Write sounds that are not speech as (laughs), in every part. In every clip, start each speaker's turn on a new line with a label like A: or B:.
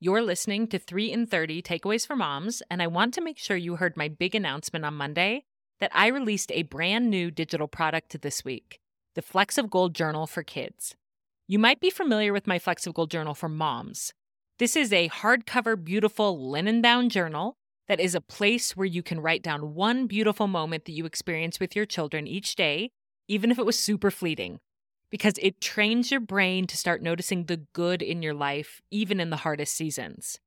A: You're listening to 3 in 30 Takeaways for Moms, and I want to make sure you heard my big announcement on Monday that I released a brand new digital product this week the Flecks of Gold Journal for Kids. You might be familiar with my Flecks of Gold Journal for Moms. This is a hardcover, beautiful, linen bound journal that is a place where you can write down one beautiful moment that you experience with your children each day, even if it was super fleeting because it trains your brain to start noticing the good in your life, even in the hardest seasons.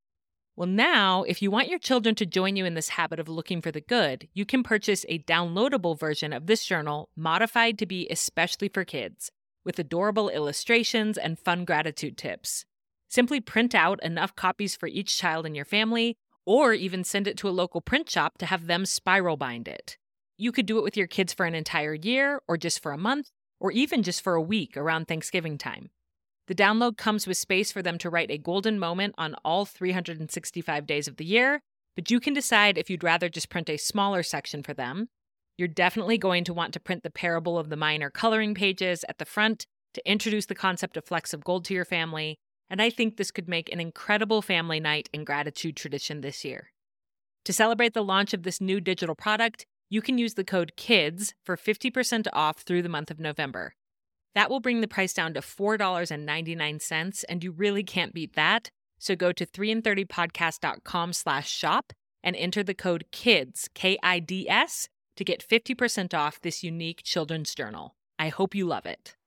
A: Well, now, if you want your children to join you in this habit of looking for the good, you can purchase a downloadable version of this journal modified to be especially for kids, with adorable illustrations and fun gratitude tips. Simply print out enough copies for each child in your family, or even send it to a local print shop to have them spiral bind it. You could do it with your kids for an entire year or just for a month, or even just for a week around Thanksgiving time. The download comes with space for them to write a golden moment on all 365 days of the year, but you can decide if you'd rather just print a smaller section for them. You're definitely going to want to print the parable of the miner coloring pages at the front to introduce the concept of flecks of gold to your family, and I think this could make an incredible family night and gratitude tradition this year. To celebrate the launch of this new digital product, you can use the code KIDS for 50% off through the month of November. That will bring the price down to $4.99, and you really can't beat that. So go to 3in30podcast.com slash shop and enter the code KIDS, K-I-D-S, to get 50% off this unique children's journal. I hope you love it.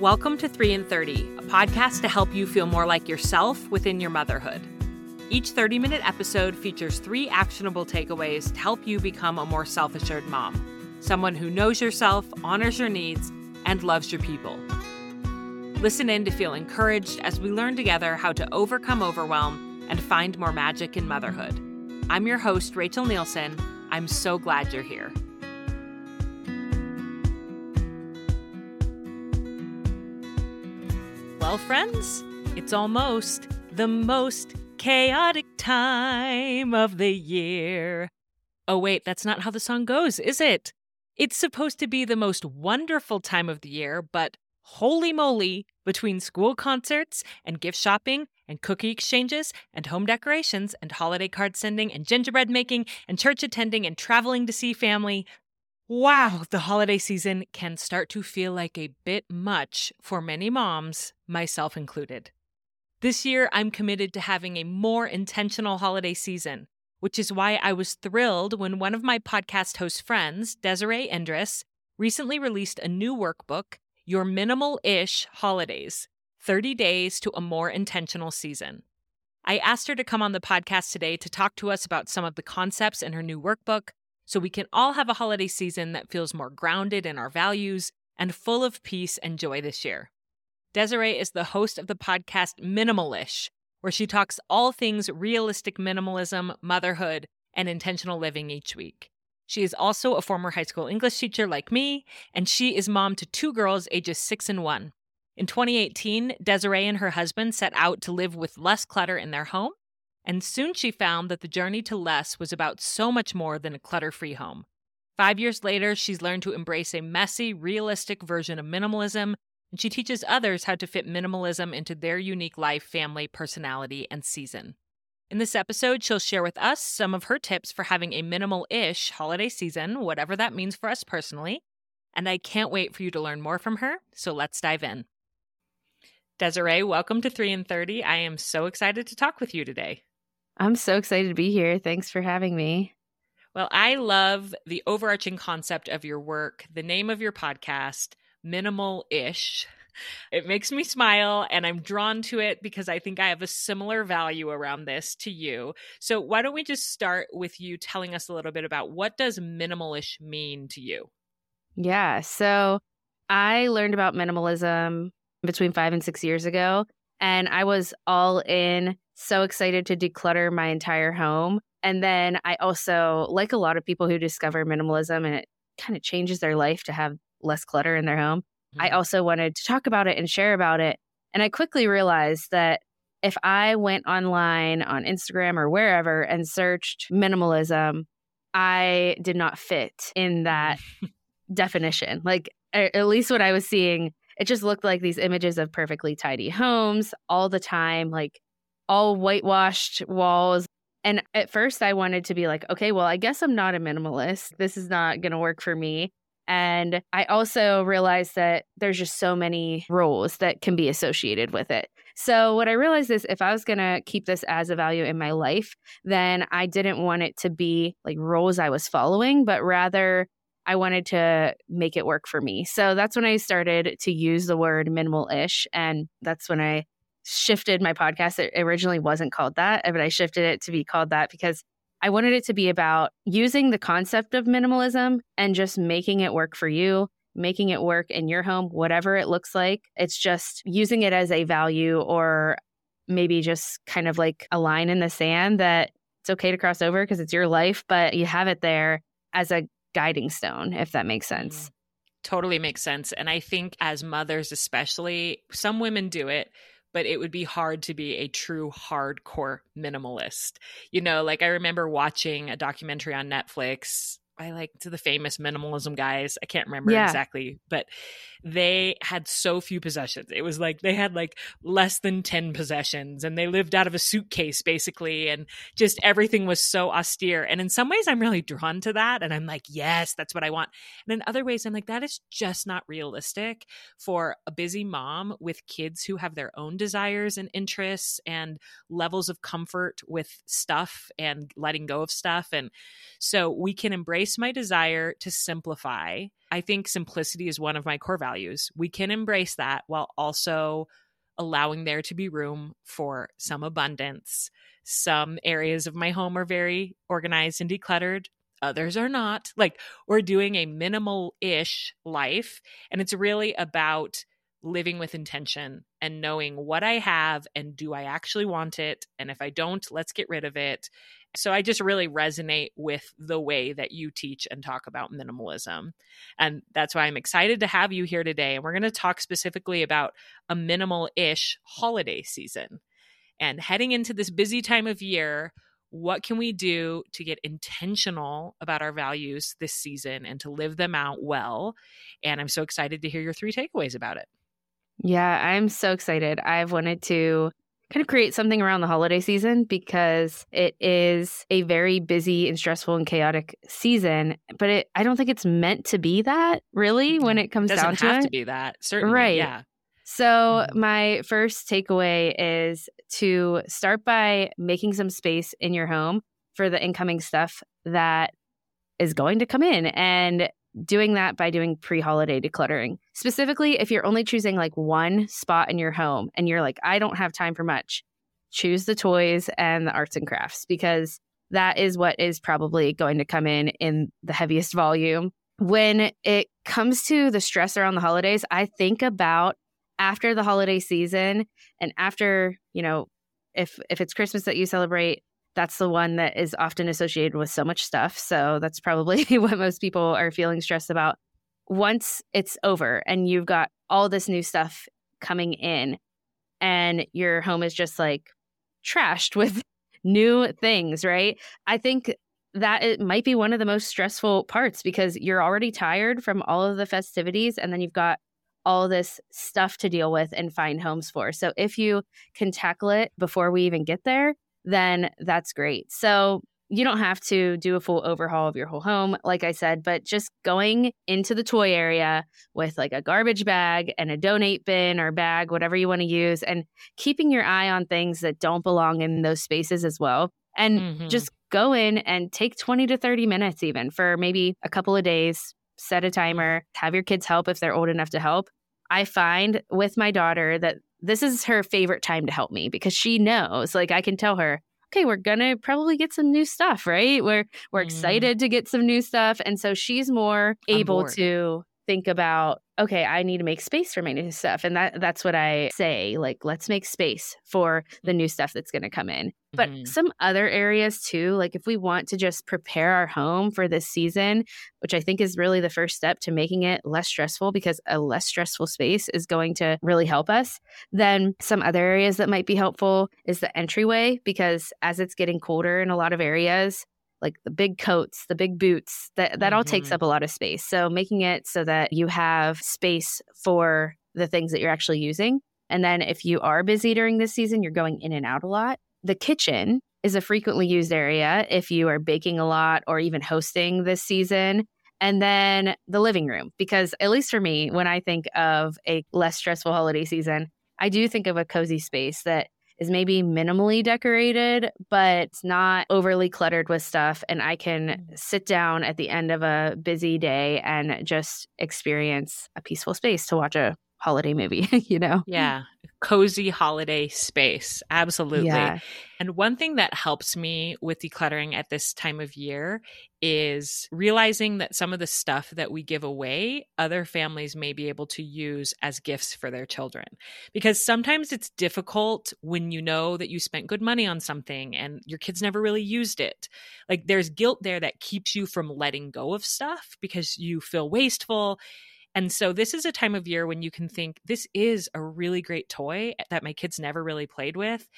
A: Welcome to 3 in 30, a podcast to help you feel more like yourself within your motherhood. Each 30 minute episode features three actionable takeaways to help you become a more self assured mom someone who knows yourself, honors your needs, and loves your people. Listen in to feel encouraged as we learn together how to overcome overwhelm and find more magic in motherhood. I'm your host, Rachel Nielsen. I'm so glad you're here. Well, friends, it's almost the most chaotic time of the year. Oh, wait, that's not how the song goes, is it? It's supposed to be the most wonderful time of the year, but holy moly, between school concerts and gift shopping and cookie exchanges and home decorations and holiday card sending and gingerbread making and church attending and traveling to see family, wow, the holiday season can start to feel like a bit much for many moms, myself included. This year, I'm committed to having a more intentional holiday season, which is why I was thrilled when one of my podcast host friends, Desirae Endres, recently released a new workbook, Your Minimal Ish Holidays 30 Days to a More Intentional Season. I asked her to come on the podcast today to talk to us about some of the concepts in her new workbook so we can all have a holiday season that feels more grounded in our values and full of peace and joy this year. Desirae is the host of the podcast Minimalish, where she talks all things realistic minimalism, motherhood, and intentional living each week. She is also a former high school English teacher like me, and she is mom to two girls ages six and one. In 2018, Desirae and her husband set out to live with less clutter in their home, and soon she found that the journey to less was about so much more than a clutter free home. Five years later, she's learned to embrace a messy, realistic version of minimalism and she teaches others how to fit minimalism into their unique life, family, personality, and season. In this episode, she'll share with us some of her tips for having a minimal ish holiday season, whatever that means for us personally. And I can't wait for you to learn more from her, so let's dive in. Desirae, welcome to 3 in 30. I am so excited to talk with you today.
B: I'm so excited to be here. Thanks for having me.
A: Well, I love the overarching concept of your work, the name of your podcast, minimal ish. It makes me smile and I'm drawn to it because I think I have a similar value around this to you. So why don't we just start with you telling us a little bit about what does minimalish mean to you?
B: Yeah, so I learned about minimalism between 5 and 6 years ago and I was all in so excited to declutter my entire home. And then I also like a lot of people who discover minimalism and it kind of changes their life to have less clutter in their home. Mm-hmm. I also wanted to talk about it and share about it. And I quickly realized that if I went online on Instagram or wherever and searched minimalism, I did not fit in that (laughs) definition. Like, at least what I was seeing, it just looked like these images of perfectly tidy homes all the time, like all whitewashed walls. And at first, I wanted to be like, okay, well, I guess I'm not a minimalist. This is not going to work for me. And I also realized that there's just so many roles that can be associated with it. So, what I realized is if I was going to keep this as a value in my life, then I didn't want it to be like roles I was following, but rather I wanted to make it work for me. So, that's when I started to use the word minimal ish. And that's when I shifted my podcast. It originally wasn't called that, but I shifted it to be called that because I wanted it to be about using the concept of minimalism and just making it work for you, making it work in your home, whatever it looks like. It's just using it as a value or maybe just kind of like a line in the sand that it's okay to cross over because it's your life, but you have it there as a guiding stone, if that makes sense.
A: Mm, totally makes sense. And I think as mothers, especially, some women do it but it would be hard to be a true hardcore minimalist. You know, like I remember watching a documentary on Netflix I like to the famous minimalism guys. I can't remember yeah. exactly, but they had so few possessions. It was like they had like less than 10 possessions and they lived out of a suitcase basically and just everything was so austere. And in some ways I'm really drawn to that and I'm like, yes, that's what I want. And in other ways I'm like that is just not realistic for a busy mom with kids who have their own desires and interests and levels of comfort with stuff and letting go of stuff and so we can embrace my desire to simplify I think simplicity is one of my core values. We can embrace that while also allowing there to be room for some abundance. Some areas of my home are very organized and decluttered. Others are not. Like we're doing a minimal ish life. And it's really about living with intention and knowing what I have and do I actually want it? And if I don't, let's get rid of it. So I just really resonate with the way that you teach and talk about minimalism. And that's why I'm excited to have you here today. And we're going to talk specifically about a minimal ish holiday season. And heading into this busy time of year, what can we do to get intentional about our values this season and to live them out well? And I'm so excited to hear your three takeaways about it.
B: Yeah, I'm so excited. I've wanted to kind of create something around the holiday season because it is a very busy and stressful and chaotic season. But it, I don't think it's meant to be that really when it comes
A: it
B: down
A: to
B: it.
A: to be that certainly.
B: Right.
A: Yeah.
B: So, mm-hmm. my first takeaway is to start by making some space in your home for the incoming stuff that is going to come in. And doing that by doing pre holiday decluttering. Specifically, if you're only choosing like one spot in your home and you're like, I don't have time for much, choose the toys and the arts and crafts because that is what is probably going to come in in the heaviest volume. When it comes to the stress around the holidays, I think about after the holiday season and after, you know, if if it's Christmas that you celebrate, that's the one that is often associated with so much stuff. So that's probably (laughs) what most people are feeling stressed about. Once it's over and you've got all this new stuff coming in, and your home is just like trashed with (laughs) new things, right? I think that it might be one of the most stressful parts because you're already tired from all of the festivities and then you've got all this stuff to deal with and find homes for. So if you can tackle it before we even get there, then that's great. So you don't have to do a full overhaul of your whole home, like I said, but just going into the toy area with like a garbage bag and a donate bin or bag, whatever you want to use, and keeping your eye on things that don't belong in those spaces as well. And mm-hmm. just go in and take 20 to 30 minutes, even for maybe a couple of days, set a timer, have your kids help if they're old enough to help. I find with my daughter that this is her favorite time to help me because she knows, like I can tell her, okay, we're gonna probably get some new stuff, right? We're we're mm. excited to get some new stuff. And so she's more able to think about okay i need to make space for my new stuff and that that's what i say like let's make space for the new stuff that's going to come in but mm-hmm. some other areas too like if we want to just prepare our home for this season which i think is really the first step to making it less stressful because a less stressful space is going to really help us then some other areas that might be helpful is the entryway because as it's getting colder in a lot of areas like the big coats, the big boots, that, that mm-hmm. all takes mm-hmm. up a lot of space. So making it so that you have space for the things that you're actually using. And then if you are busy during this season, you're going in and out a lot. The kitchen is a frequently used area if you are baking a lot or even hosting this season. And then the living room, because at least for me, when I think of a less stressful holiday season, I do think of a cozy space that is maybe minimally decorated, but it's not overly cluttered with stuff. And I can mm. sit down at the end of a busy day and just experience a peaceful space to watch a holiday movie, (laughs) you know?
A: Yeah. Cozy holiday space. Absolutely. Yeah. And one thing that helps me with decluttering at this time of year is realizing that some of the stuff that we give away, other families may be able to use as gifts for their children. Because sometimes it's difficult when you know that you spent good money on something and your kids never really used it. Like there's guilt there that keeps you from letting go of stuff because you feel wasteful and so this is a time of year when you can think this is a really great toy that my kids never really played with.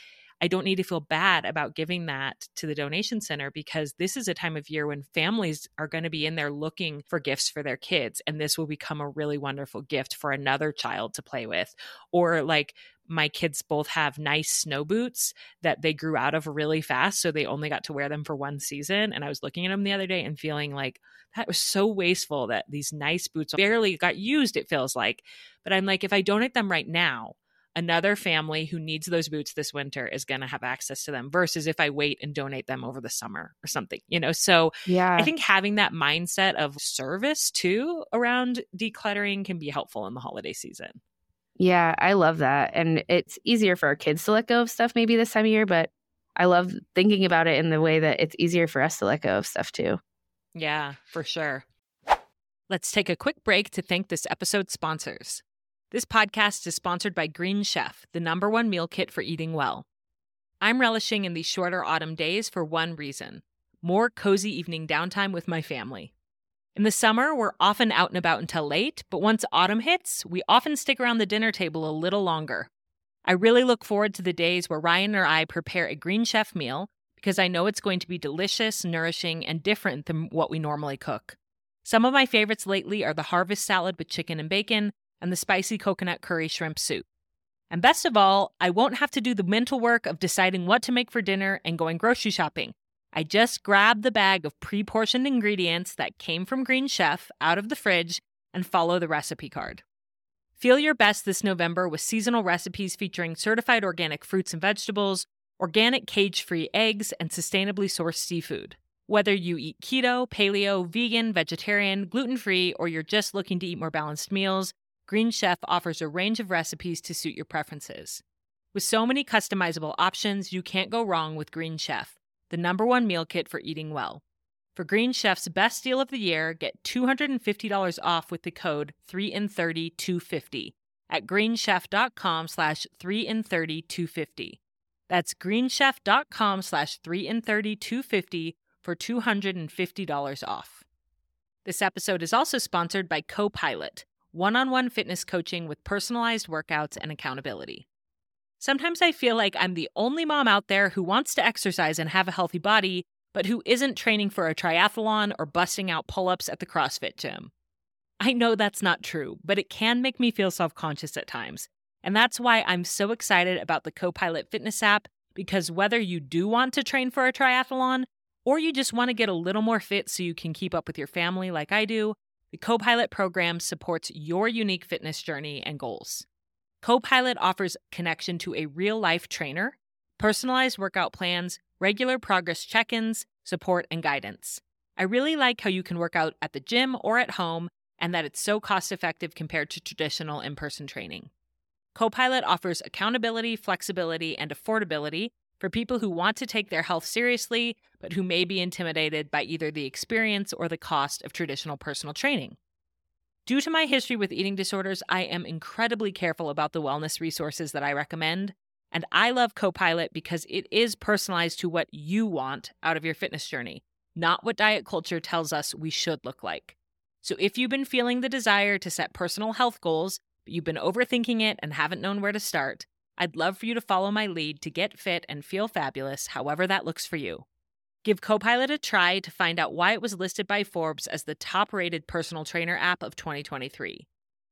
A: I don't need to feel bad about giving that to the donation center because this is a time of year when families are going to be in there looking for gifts for their kids. And this will become a really wonderful gift for another child to play with. Or like my kids both have nice snow boots that they grew out of really fast. So they only got to wear them for one season. And I was looking at them the other day and feeling like that was so wasteful that these nice boots barely got used, it feels like. But I'm like, if I donate them right now, another family who needs those boots this winter is going to have access to them versus if I wait and donate them over the summer or something, you know? So yeah, I think having that mindset of service too around decluttering can be helpful in the holiday season.
B: Yeah, I love that. And it's easier for our kids to let go of stuff maybe this time of year, but I love thinking about it in the way that it's easier for us to let go of stuff too.
A: Yeah, for sure. Let's take a quick break to thank this episode's sponsors. This podcast is sponsored by Green Chef, the number one meal kit for eating well. I'm relishing in these shorter autumn days for one reason more cozy evening downtime with my family. In the summer, we're often out and about until late, but once autumn hits, we often stick around the dinner table a little longer. I really look forward to the days where Ryan or I prepare a Green Chef meal because I know it's going to be delicious, nourishing, and different than what we normally cook. Some of my favorites lately are the harvest salad with chicken and bacon and the spicy coconut curry shrimp soup. And best of all, I won't have to do the mental work of deciding what to make for dinner and going grocery shopping. I just grabbed the bag of pre portioned ingredients that came from Green Chef out of the fridge and follow the recipe card. Feel your best this November with seasonal recipes featuring certified organic fruits and vegetables, organic cage free eggs, and sustainably sourced seafood. Whether you eat keto, paleo, vegan, vegetarian, gluten free, or you're just looking to eat more balanced meals, Green Chef offers a range of recipes to suit your preferences. With so many customizable options, you can't go wrong with Green Chef the number one meal kit for eating well. For Green Chef's best deal of the year, get $250 off with the code 3 in 30 250 at greenchef.com slash 3 in 30 250. That's greenchef.com slash 3 in 30 250 for $250 off. This episode is also sponsored by Copilot, one on one fitness coaching with personalized workouts and accountability. Sometimes I feel like I'm the only mom out there who wants to exercise and have a healthy body, but who isn't training for a triathlon or busting out pull ups at the CrossFit gym. I know that's not true, but it can make me feel self conscious at times. And that's why I'm so excited about the Copilot Fitness app because whether you do want to train for a triathlon or you just want to get a little more fit so you can keep up with your family like I do, the Copilot program supports your unique fitness journey and goals. Copilot offers connection to a real life trainer, personalized workout plans, regular progress check ins, support, and guidance. I really like how you can work out at the gym or at home and that it's so cost effective compared to traditional in person training. Copilot offers accountability, flexibility, and affordability for people who want to take their health seriously, but who may be intimidated by either the experience or the cost of traditional personal training. Due to my history with eating disorders, I am incredibly careful about the wellness resources that I recommend. And I love Copilot because it is personalized to what you want out of your fitness journey, not what diet culture tells us we should look like. So if you've been feeling the desire to set personal health goals, but you've been overthinking it and haven't known where to start, I'd love for you to follow my lead to get fit and feel fabulous, however that looks for you. Give Copilot a try to find out why it was listed by Forbes as the top rated personal trainer app of 2023.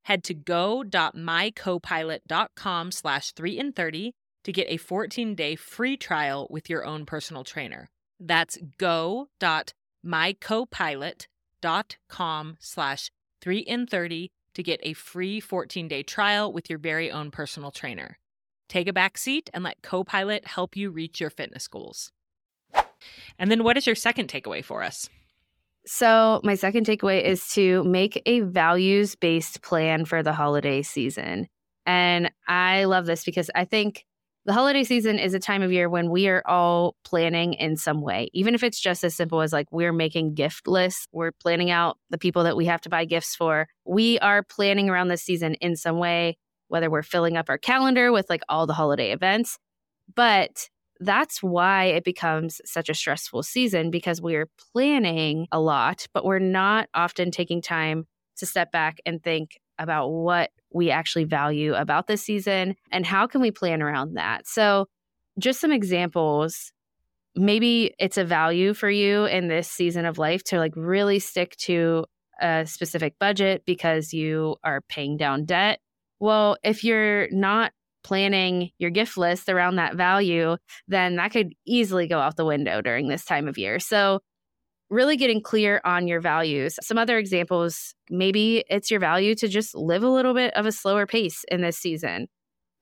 A: Head to go.mycopilot.com slash 3 in 30 to get a 14-day free trial with your own personal trainer. That's go.mycopilot.com slash 3 in 30 to get a free 14-day trial with your very own personal trainer. Take a back seat and let Copilot help you reach your fitness goals. And then what is your second takeaway for us?
B: So, my second takeaway is to make a values based plan for the holiday season. And I love this because I think the holiday season is a time of year when we are all planning in some way, even if it's just as simple as like we're making gift lists, we're planning out the people that we have to buy gifts for. We are planning around this season in some way, whether we're filling up our calendar with like all the holiday events. But that's why it becomes such a stressful season because we're planning a lot, but we're not often taking time to step back and think about what we actually value about this season and how can we plan around that. So, just some examples. Maybe it's a value for you in this season of life to like really stick to a specific budget because you are paying down debt. Well, if you're not planning your gift list around that value, then that could easily go out the window during this time of year. So, really getting clear on your values. Some other examples maybe it's your value to just live a little bit of a slower pace in this season.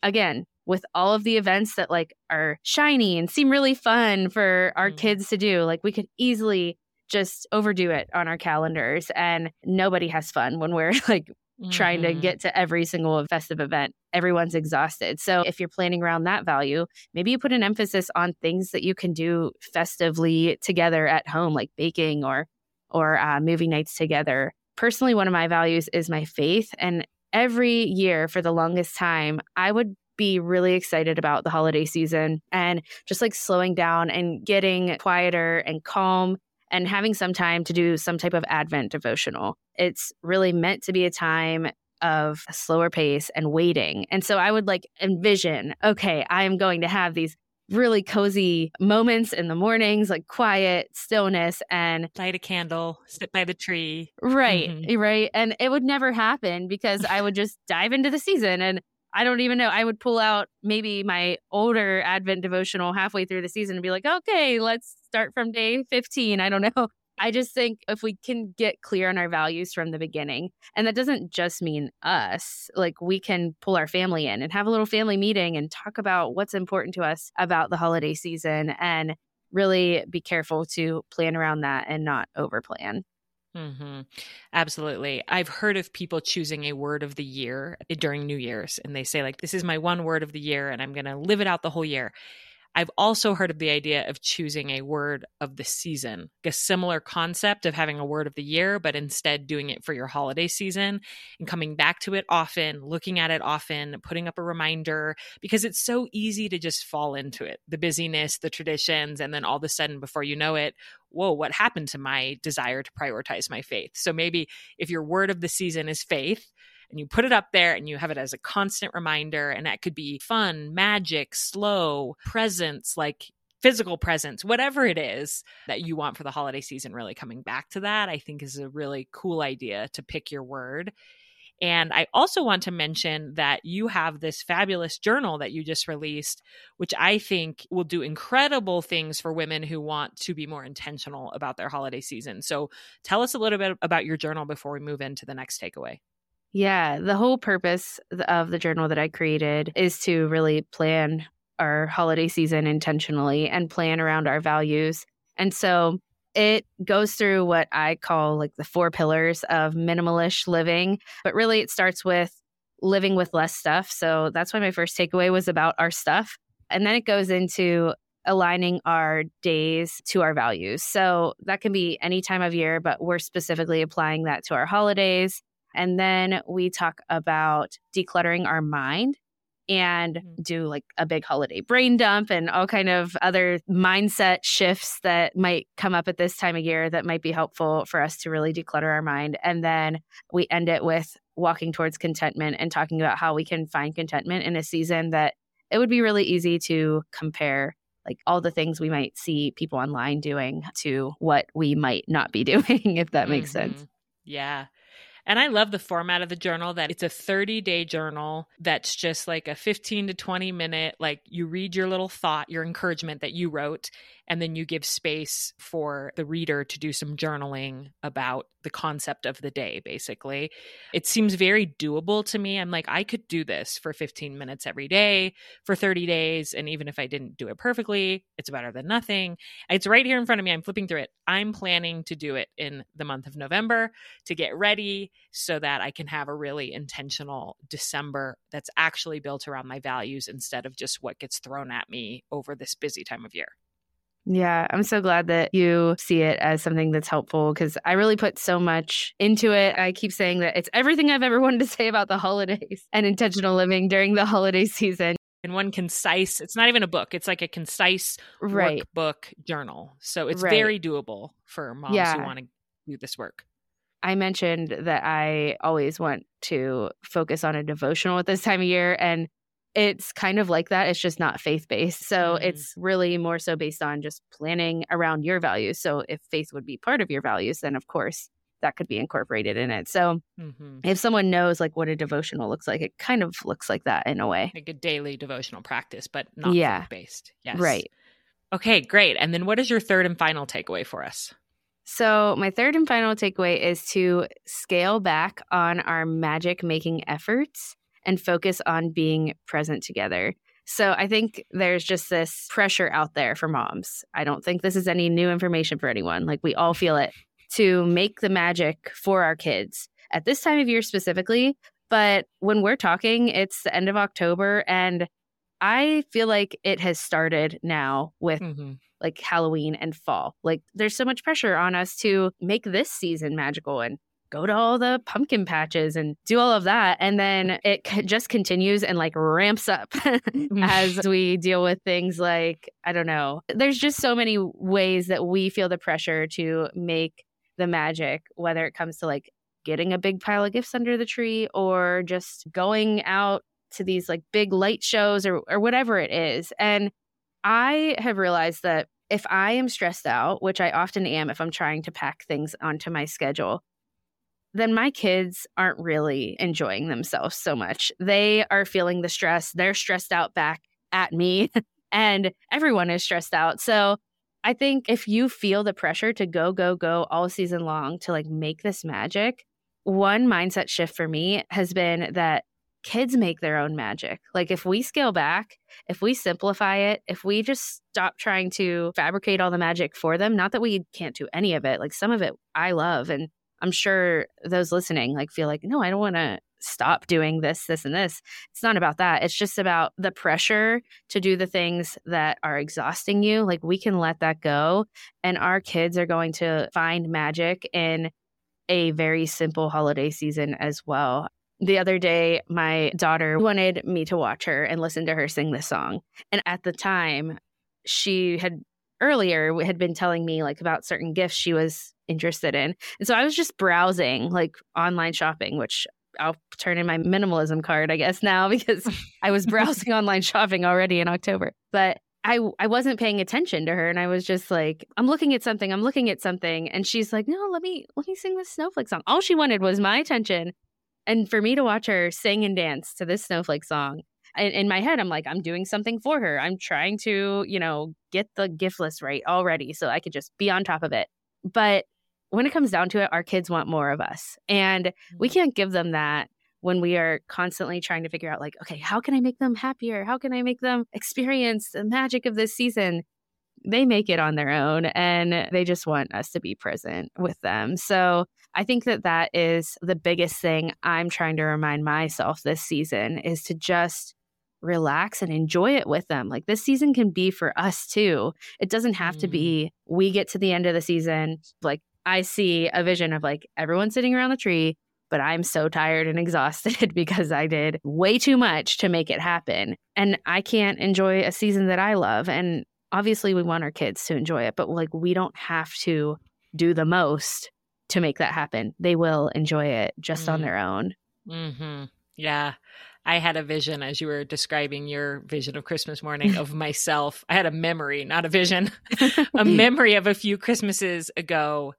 B: Again, with all of the events that like are shiny and seem really fun for our mm. kids to do, like we could easily just overdo it on our calendars and nobody has fun when we're (laughs) like mm-hmm. trying to mm-hmm. get to every single festive event. Everyone's exhausted. So if you're planning around that value, maybe you put an emphasis on things that you can do festively together at home, like baking or or uh, movie nights together. Personally, one of my values is my faith, and every year for the longest time, I would be really excited about the holiday season and just like slowing down and getting quieter and calm and having some time to do some type of Advent devotional. It's really meant to be a time of a slower pace and waiting. And so I would like envision, okay, I am going to have these really cozy moments in the mornings, like quiet, stillness, and
A: light a candle, sit by the tree.
B: Right, mm-hmm. right. And it would never happen because I would just dive into the season and I don't even know. I would pull out maybe my older Advent devotional halfway through the season and be like, okay, let's start from day 15. I don't know. (laughs) I just think if we can get clear on our values from the beginning, and that doesn't just mean us, like we can pull our family in and have a little family meeting and talk about what's important to us about the holiday season and really be careful to plan around that and not overplan.
A: Mm-hmm. Absolutely. I've heard of people choosing a word of the year during New Year's, and they say, like, this is my one word of the year, and I'm going to live it out the whole year. I've also heard of the idea of choosing a word of the season, like a similar concept of having a word of the year, but instead doing it for your holiday season and coming back to it often, looking at it often, putting up a reminder, because it's so easy to just fall into it the busyness, the traditions, and then all of a sudden, before you know it, whoa, what happened to my desire to prioritize my faith? So maybe if your word of the season is faith, and you put it up there and you have it as a constant reminder. And that could be fun, magic, slow, presence, like physical presence, whatever it is that you want for the holiday season, really coming back to that, I think is a really cool idea to pick your word. And I also want to mention that you have this fabulous journal that you just released, which I think will do incredible things for women who want to be more intentional about their holiday season. So tell us a little bit about your journal before we move into the next takeaway.
B: Yeah, the whole purpose of the journal that I created is to really plan our holiday season intentionally and plan around our values. And so it goes through what I call like the four pillars of minimalish living, but really it starts with living with less stuff. So that's why my first takeaway was about our stuff. And then it goes into aligning our days to our values. So that can be any time of year, but we're specifically applying that to our holidays. And then we talk about decluttering our mind and mm-hmm. do like a big holiday brain dump and all kind of other mindset shifts that might come up at this time of year that might be helpful for us to really declutter our mind and then we end it with walking towards contentment and talking about how we can find contentment in a season that it would be really easy to compare like all the things we might see people online doing to what we might not be (laughs) doing if that makes mm-hmm. sense
A: yeah And I love the format of the journal that it's a 30 day journal that's just like a 15 to 20 minute, like you read your little thought, your encouragement that you wrote, and then you give space for the reader to do some journaling about the concept of the day, basically. It seems very doable to me. I'm like, I could do this for 15 minutes every day for 30 days. And even if I didn't do it perfectly, it's better than nothing. It's right here in front of me. I'm flipping through it. I'm planning to do it in the month of November to get ready so that I can have a really intentional December that's actually built around my values instead of just what gets thrown at me over this busy time of year.
B: Yeah, I'm so glad that you see it as something that's helpful because I really put so much into it. I keep saying that it's everything I've ever (laughs) wanted to say about the holidays and intentional living during the holiday season.
A: In one concise, it's not even a book, it's like a concise right. workbook journal. So it's right. very doable for moms yeah. who want to do this work.
B: I mentioned that I always want to focus on a devotional at this time of year. And it's kind of like that. It's just not faith based. So mm-hmm. it's really more so based on just planning around your values. So if faith would be part of your values, then of course that could be incorporated in it. So mm-hmm. if someone knows like what a devotional looks like, it kind of looks like that in a way.
A: Like a daily devotional practice, but not yeah. faith based. Yes.
B: Right.
A: Okay, great. And then what is your third and final takeaway for us?
B: So, my third and final takeaway is to scale back on our magic making efforts and focus on being present together. So I think there's just this pressure out there for moms. I don't think this is any new information for anyone. Like we all feel it to make the magic for our kids at this time of year specifically. But when we're talking, it's the end of October and I feel like it has started now with mm-hmm. like Halloween and fall. Like there's so much pressure on us to make this season magical and go to all the pumpkin patches and do all of that. And then it just continues and like ramps up (laughs) mm. as we deal with things like, I don't know, there's just so many ways that we feel the pressure to make the magic, whether it comes to like getting a big pile of gifts under the tree or just going out to these like big light shows or, or whatever it is. And I have realized that if I am stressed out, which I often am if I'm trying to pack things onto my schedule, then my kids aren't really enjoying themselves so much. They are feeling the stress. They're stressed out back at me, (laughs) and everyone is stressed out. So I think if you feel the pressure to go, go, go all season long to like make this magic, one mindset shift for me has been that kids make their own magic. Like if we scale back, if we simplify it, if we just stop trying to fabricate all the magic for them, not that we can't do any of it, like some of it I love and I'm sure those listening like feel like, no, I don't want to stop doing this, this, and this. It's not about that. It's just about the pressure to do the things that are exhausting you. Like we can let that go. And our kids are going to find magic in a very simple holiday season as well. The other day, my daughter wanted me to watch her and listen to her sing this song. And at the time, she had earlier had been telling me like about certain gifts she was interested in. And so I was just browsing like online shopping, which I'll turn in my minimalism card, I guess, now (laughs) because I was browsing (laughs) online shopping already in October. But I I wasn't paying attention to her and I was just like, I'm looking at something, I'm looking at something. And she's like, No, let me let me sing this snowflake song. All she wanted was my attention. And for me to watch her sing and dance to this snowflake song in, in my head, I'm like, I'm doing something for her. I'm trying to, you know, get the gift list right already so I could just be on top of it. But when it comes down to it, our kids want more of us. And we mm-hmm. can't give them that when we are constantly trying to figure out, like, okay, how can I make them happier? How can I make them experience the magic of this season? They make it on their own and they just want us to be present with them. So I think that that is the biggest thing I'm trying to remind myself this season is to just relax and enjoy it with them. Like this season can be for us too. It doesn't have mm. to be we get to the end of the season, like I see a vision of like everyone sitting around the tree, but I'm so tired and (laughs) exhausted (laughs) because I did way too much to make it happen. And I can't enjoy a season that I love. And obviously, we want our kids to enjoy it, but like we don't have to do the most to make that happen. They will enjoy it just mm. on their own.
A: Mm-hmm. Yeah. I had a vision as you were describing your vision of Christmas morning of (laughs) myself. I had a memory, not a vision, (laughs) (laughs) a memory of a few Christmases ago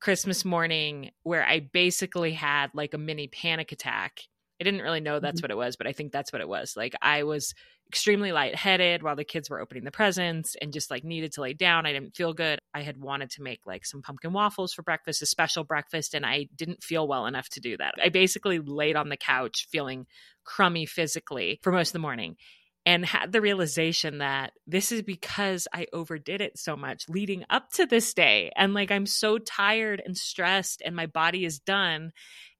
A: Christmas morning where I basically had like a mini panic attack. I didn't really know that's mm-hmm. what it was, but I think that's what it was. Like I was extremely lightheaded while the kids were opening the presents and just like needed to lay down. I didn't feel good. I had wanted to make like some pumpkin waffles for breakfast, a special breakfast, and I didn't feel well enough to do that. I basically laid on the couch feeling crummy physically for most of the morning and had the realization that this is because I overdid it so much leading up to this day. And like I'm so tired and stressed, and my body is done.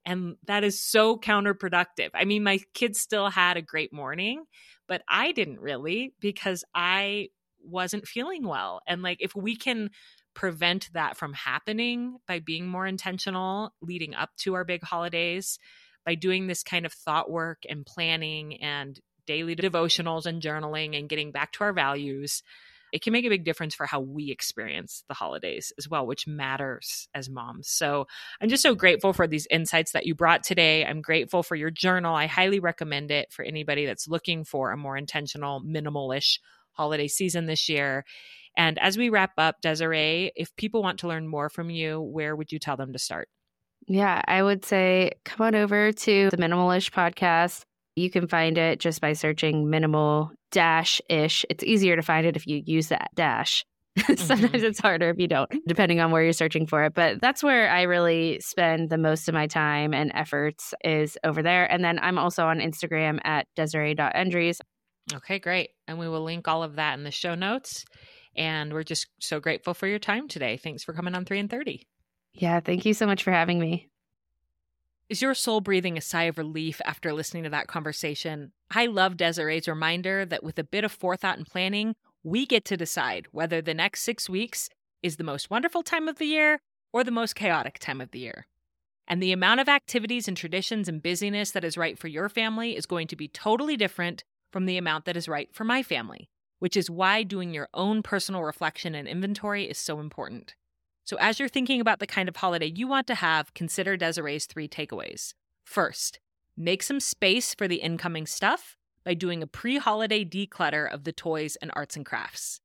A: And that is so counterproductive. I mean, my kids still had a great morning, but I didn't really because I wasn't feeling well. And like, if we can prevent that from happening by being more intentional leading up to our big holidays, by doing this kind of thought work and planning and daily devotionals and journaling and getting back to our values, it can make a big difference for how we experience the holidays as well, which matters as moms. So I'm just so grateful for these insights that you brought today. I'm grateful for your journal. I highly recommend it for anybody that's looking for a more intentional, minimalish holiday season this year. And as we wrap up, Desirae, if people want to learn more from you, where would you tell them to start?
B: Yeah, I would say come on over to the Minimalish podcast. You can find it just by searching minimal dash ish. It's easier to find it if you use that dash. (laughs) Sometimes mm-hmm. it's harder if you don't, depending on where you're searching for it. But that's where I really spend the most of my time and efforts is over there. And then I'm also on Instagram at Desirae.Endres.
A: Okay, great. And we will link all of that in the show notes. And we're just so grateful for your time today. Thanks for coming on 3 in 30.
B: Yeah, thank you so much for having me.
A: Is your soul breathing a sigh of relief after listening to that conversation? I love Desirae's reminder that with a bit of forethought and planning, we get to decide whether the next six weeks is the most wonderful time of the year or the most chaotic time of the year. And the amount of activities and traditions and busyness that is right for your family is going to be totally different from the amount that is right for my family, which is why doing your own personal reflection and inventory is so important. So, as you're thinking about the kind of holiday you want to have, consider Desirae's three takeaways. First, make some space for the incoming stuff by doing a pre holiday declutter of the toys and arts and crafts.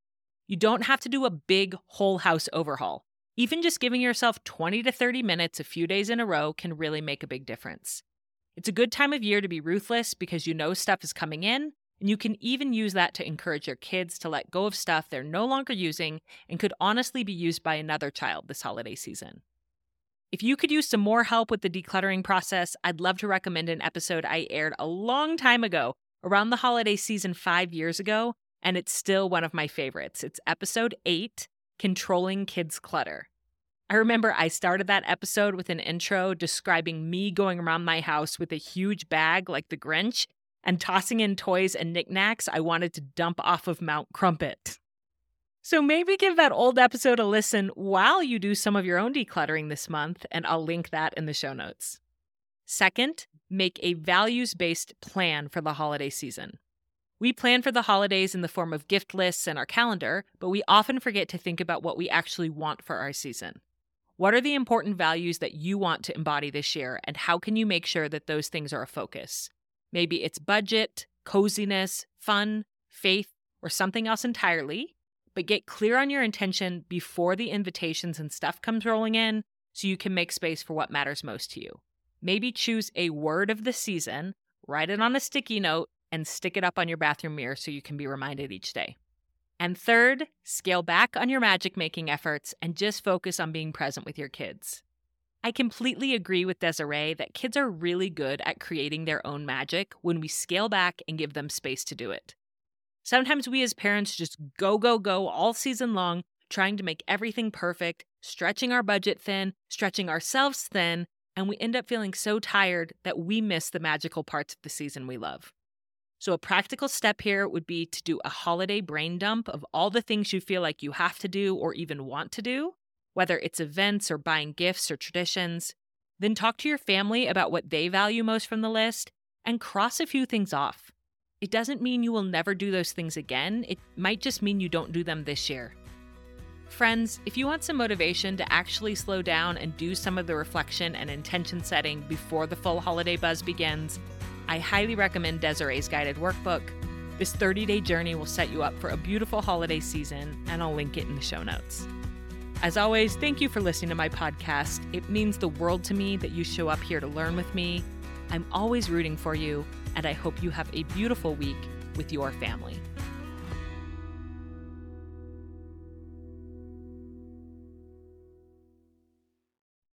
A: You don't have to do a big whole house overhaul. Even just giving yourself 20 to 30 minutes a few days in a row can really make a big difference. It's a good time of year to be ruthless because you know stuff is coming in and you can even use that to encourage your kids to let go of stuff they're no longer using and could honestly be used by another child this holiday season. If you could use some more help with the decluttering process, I'd love to recommend an episode I aired a long time ago, around the holiday season five years ago, and it's still one of my favorites. It's episode eight Controlling Kids Clutter. I remember I started that episode with an intro describing me going around my house with a huge bag like the Grinch and tossing in toys and knickknacks I wanted to dump off of Mount Crumpet. So maybe give that old episode a listen while you do some of your own decluttering this month, and I'll link that in the show notes. Second, make a values based plan for the holiday season. We plan for the holidays in the form of gift lists and our calendar, but we often forget to think about what we actually want for our season. What are the important values that you want to embody this year, and how can you make sure that those things are a focus? Maybe it's budget, coziness, fun, faith, or something else entirely. But get clear on your intention before the invitations and stuff comes rolling in so you can make space for what matters most to you. Maybe choose a word of the season, write it on a sticky note, and stick it up on your bathroom mirror so you can be reminded each day. And third, scale back on your magic making efforts and just focus on being present with your kids. I completely agree with Desirae that kids are really good at creating their own magic when we scale back and give them space to do it. Sometimes we as parents just go, go, go all season long, trying to make everything perfect, stretching our budget thin, stretching ourselves thin, and we end up feeling so tired that we miss the magical parts of the season we love. So, a practical step here would be to do a holiday brain dump of all the things you feel like you have to do or even want to do, whether it's events or buying gifts or traditions. Then talk to your family about what they value most from the list and cross a few things off. It doesn't mean you will never do those things again, it might just mean you don't do them this year. Friends, if you want some motivation to actually slow down and do some of the reflection and intention setting before the full holiday buzz begins, I highly recommend Desirae's guided workbook. This 30 day journey will set you up for a beautiful holiday season, and I'll link it in the show notes. As always, thank you for listening to my podcast. It means the world to me that you show up here to learn with me. I'm always rooting for you, and I hope you have a beautiful week with your family.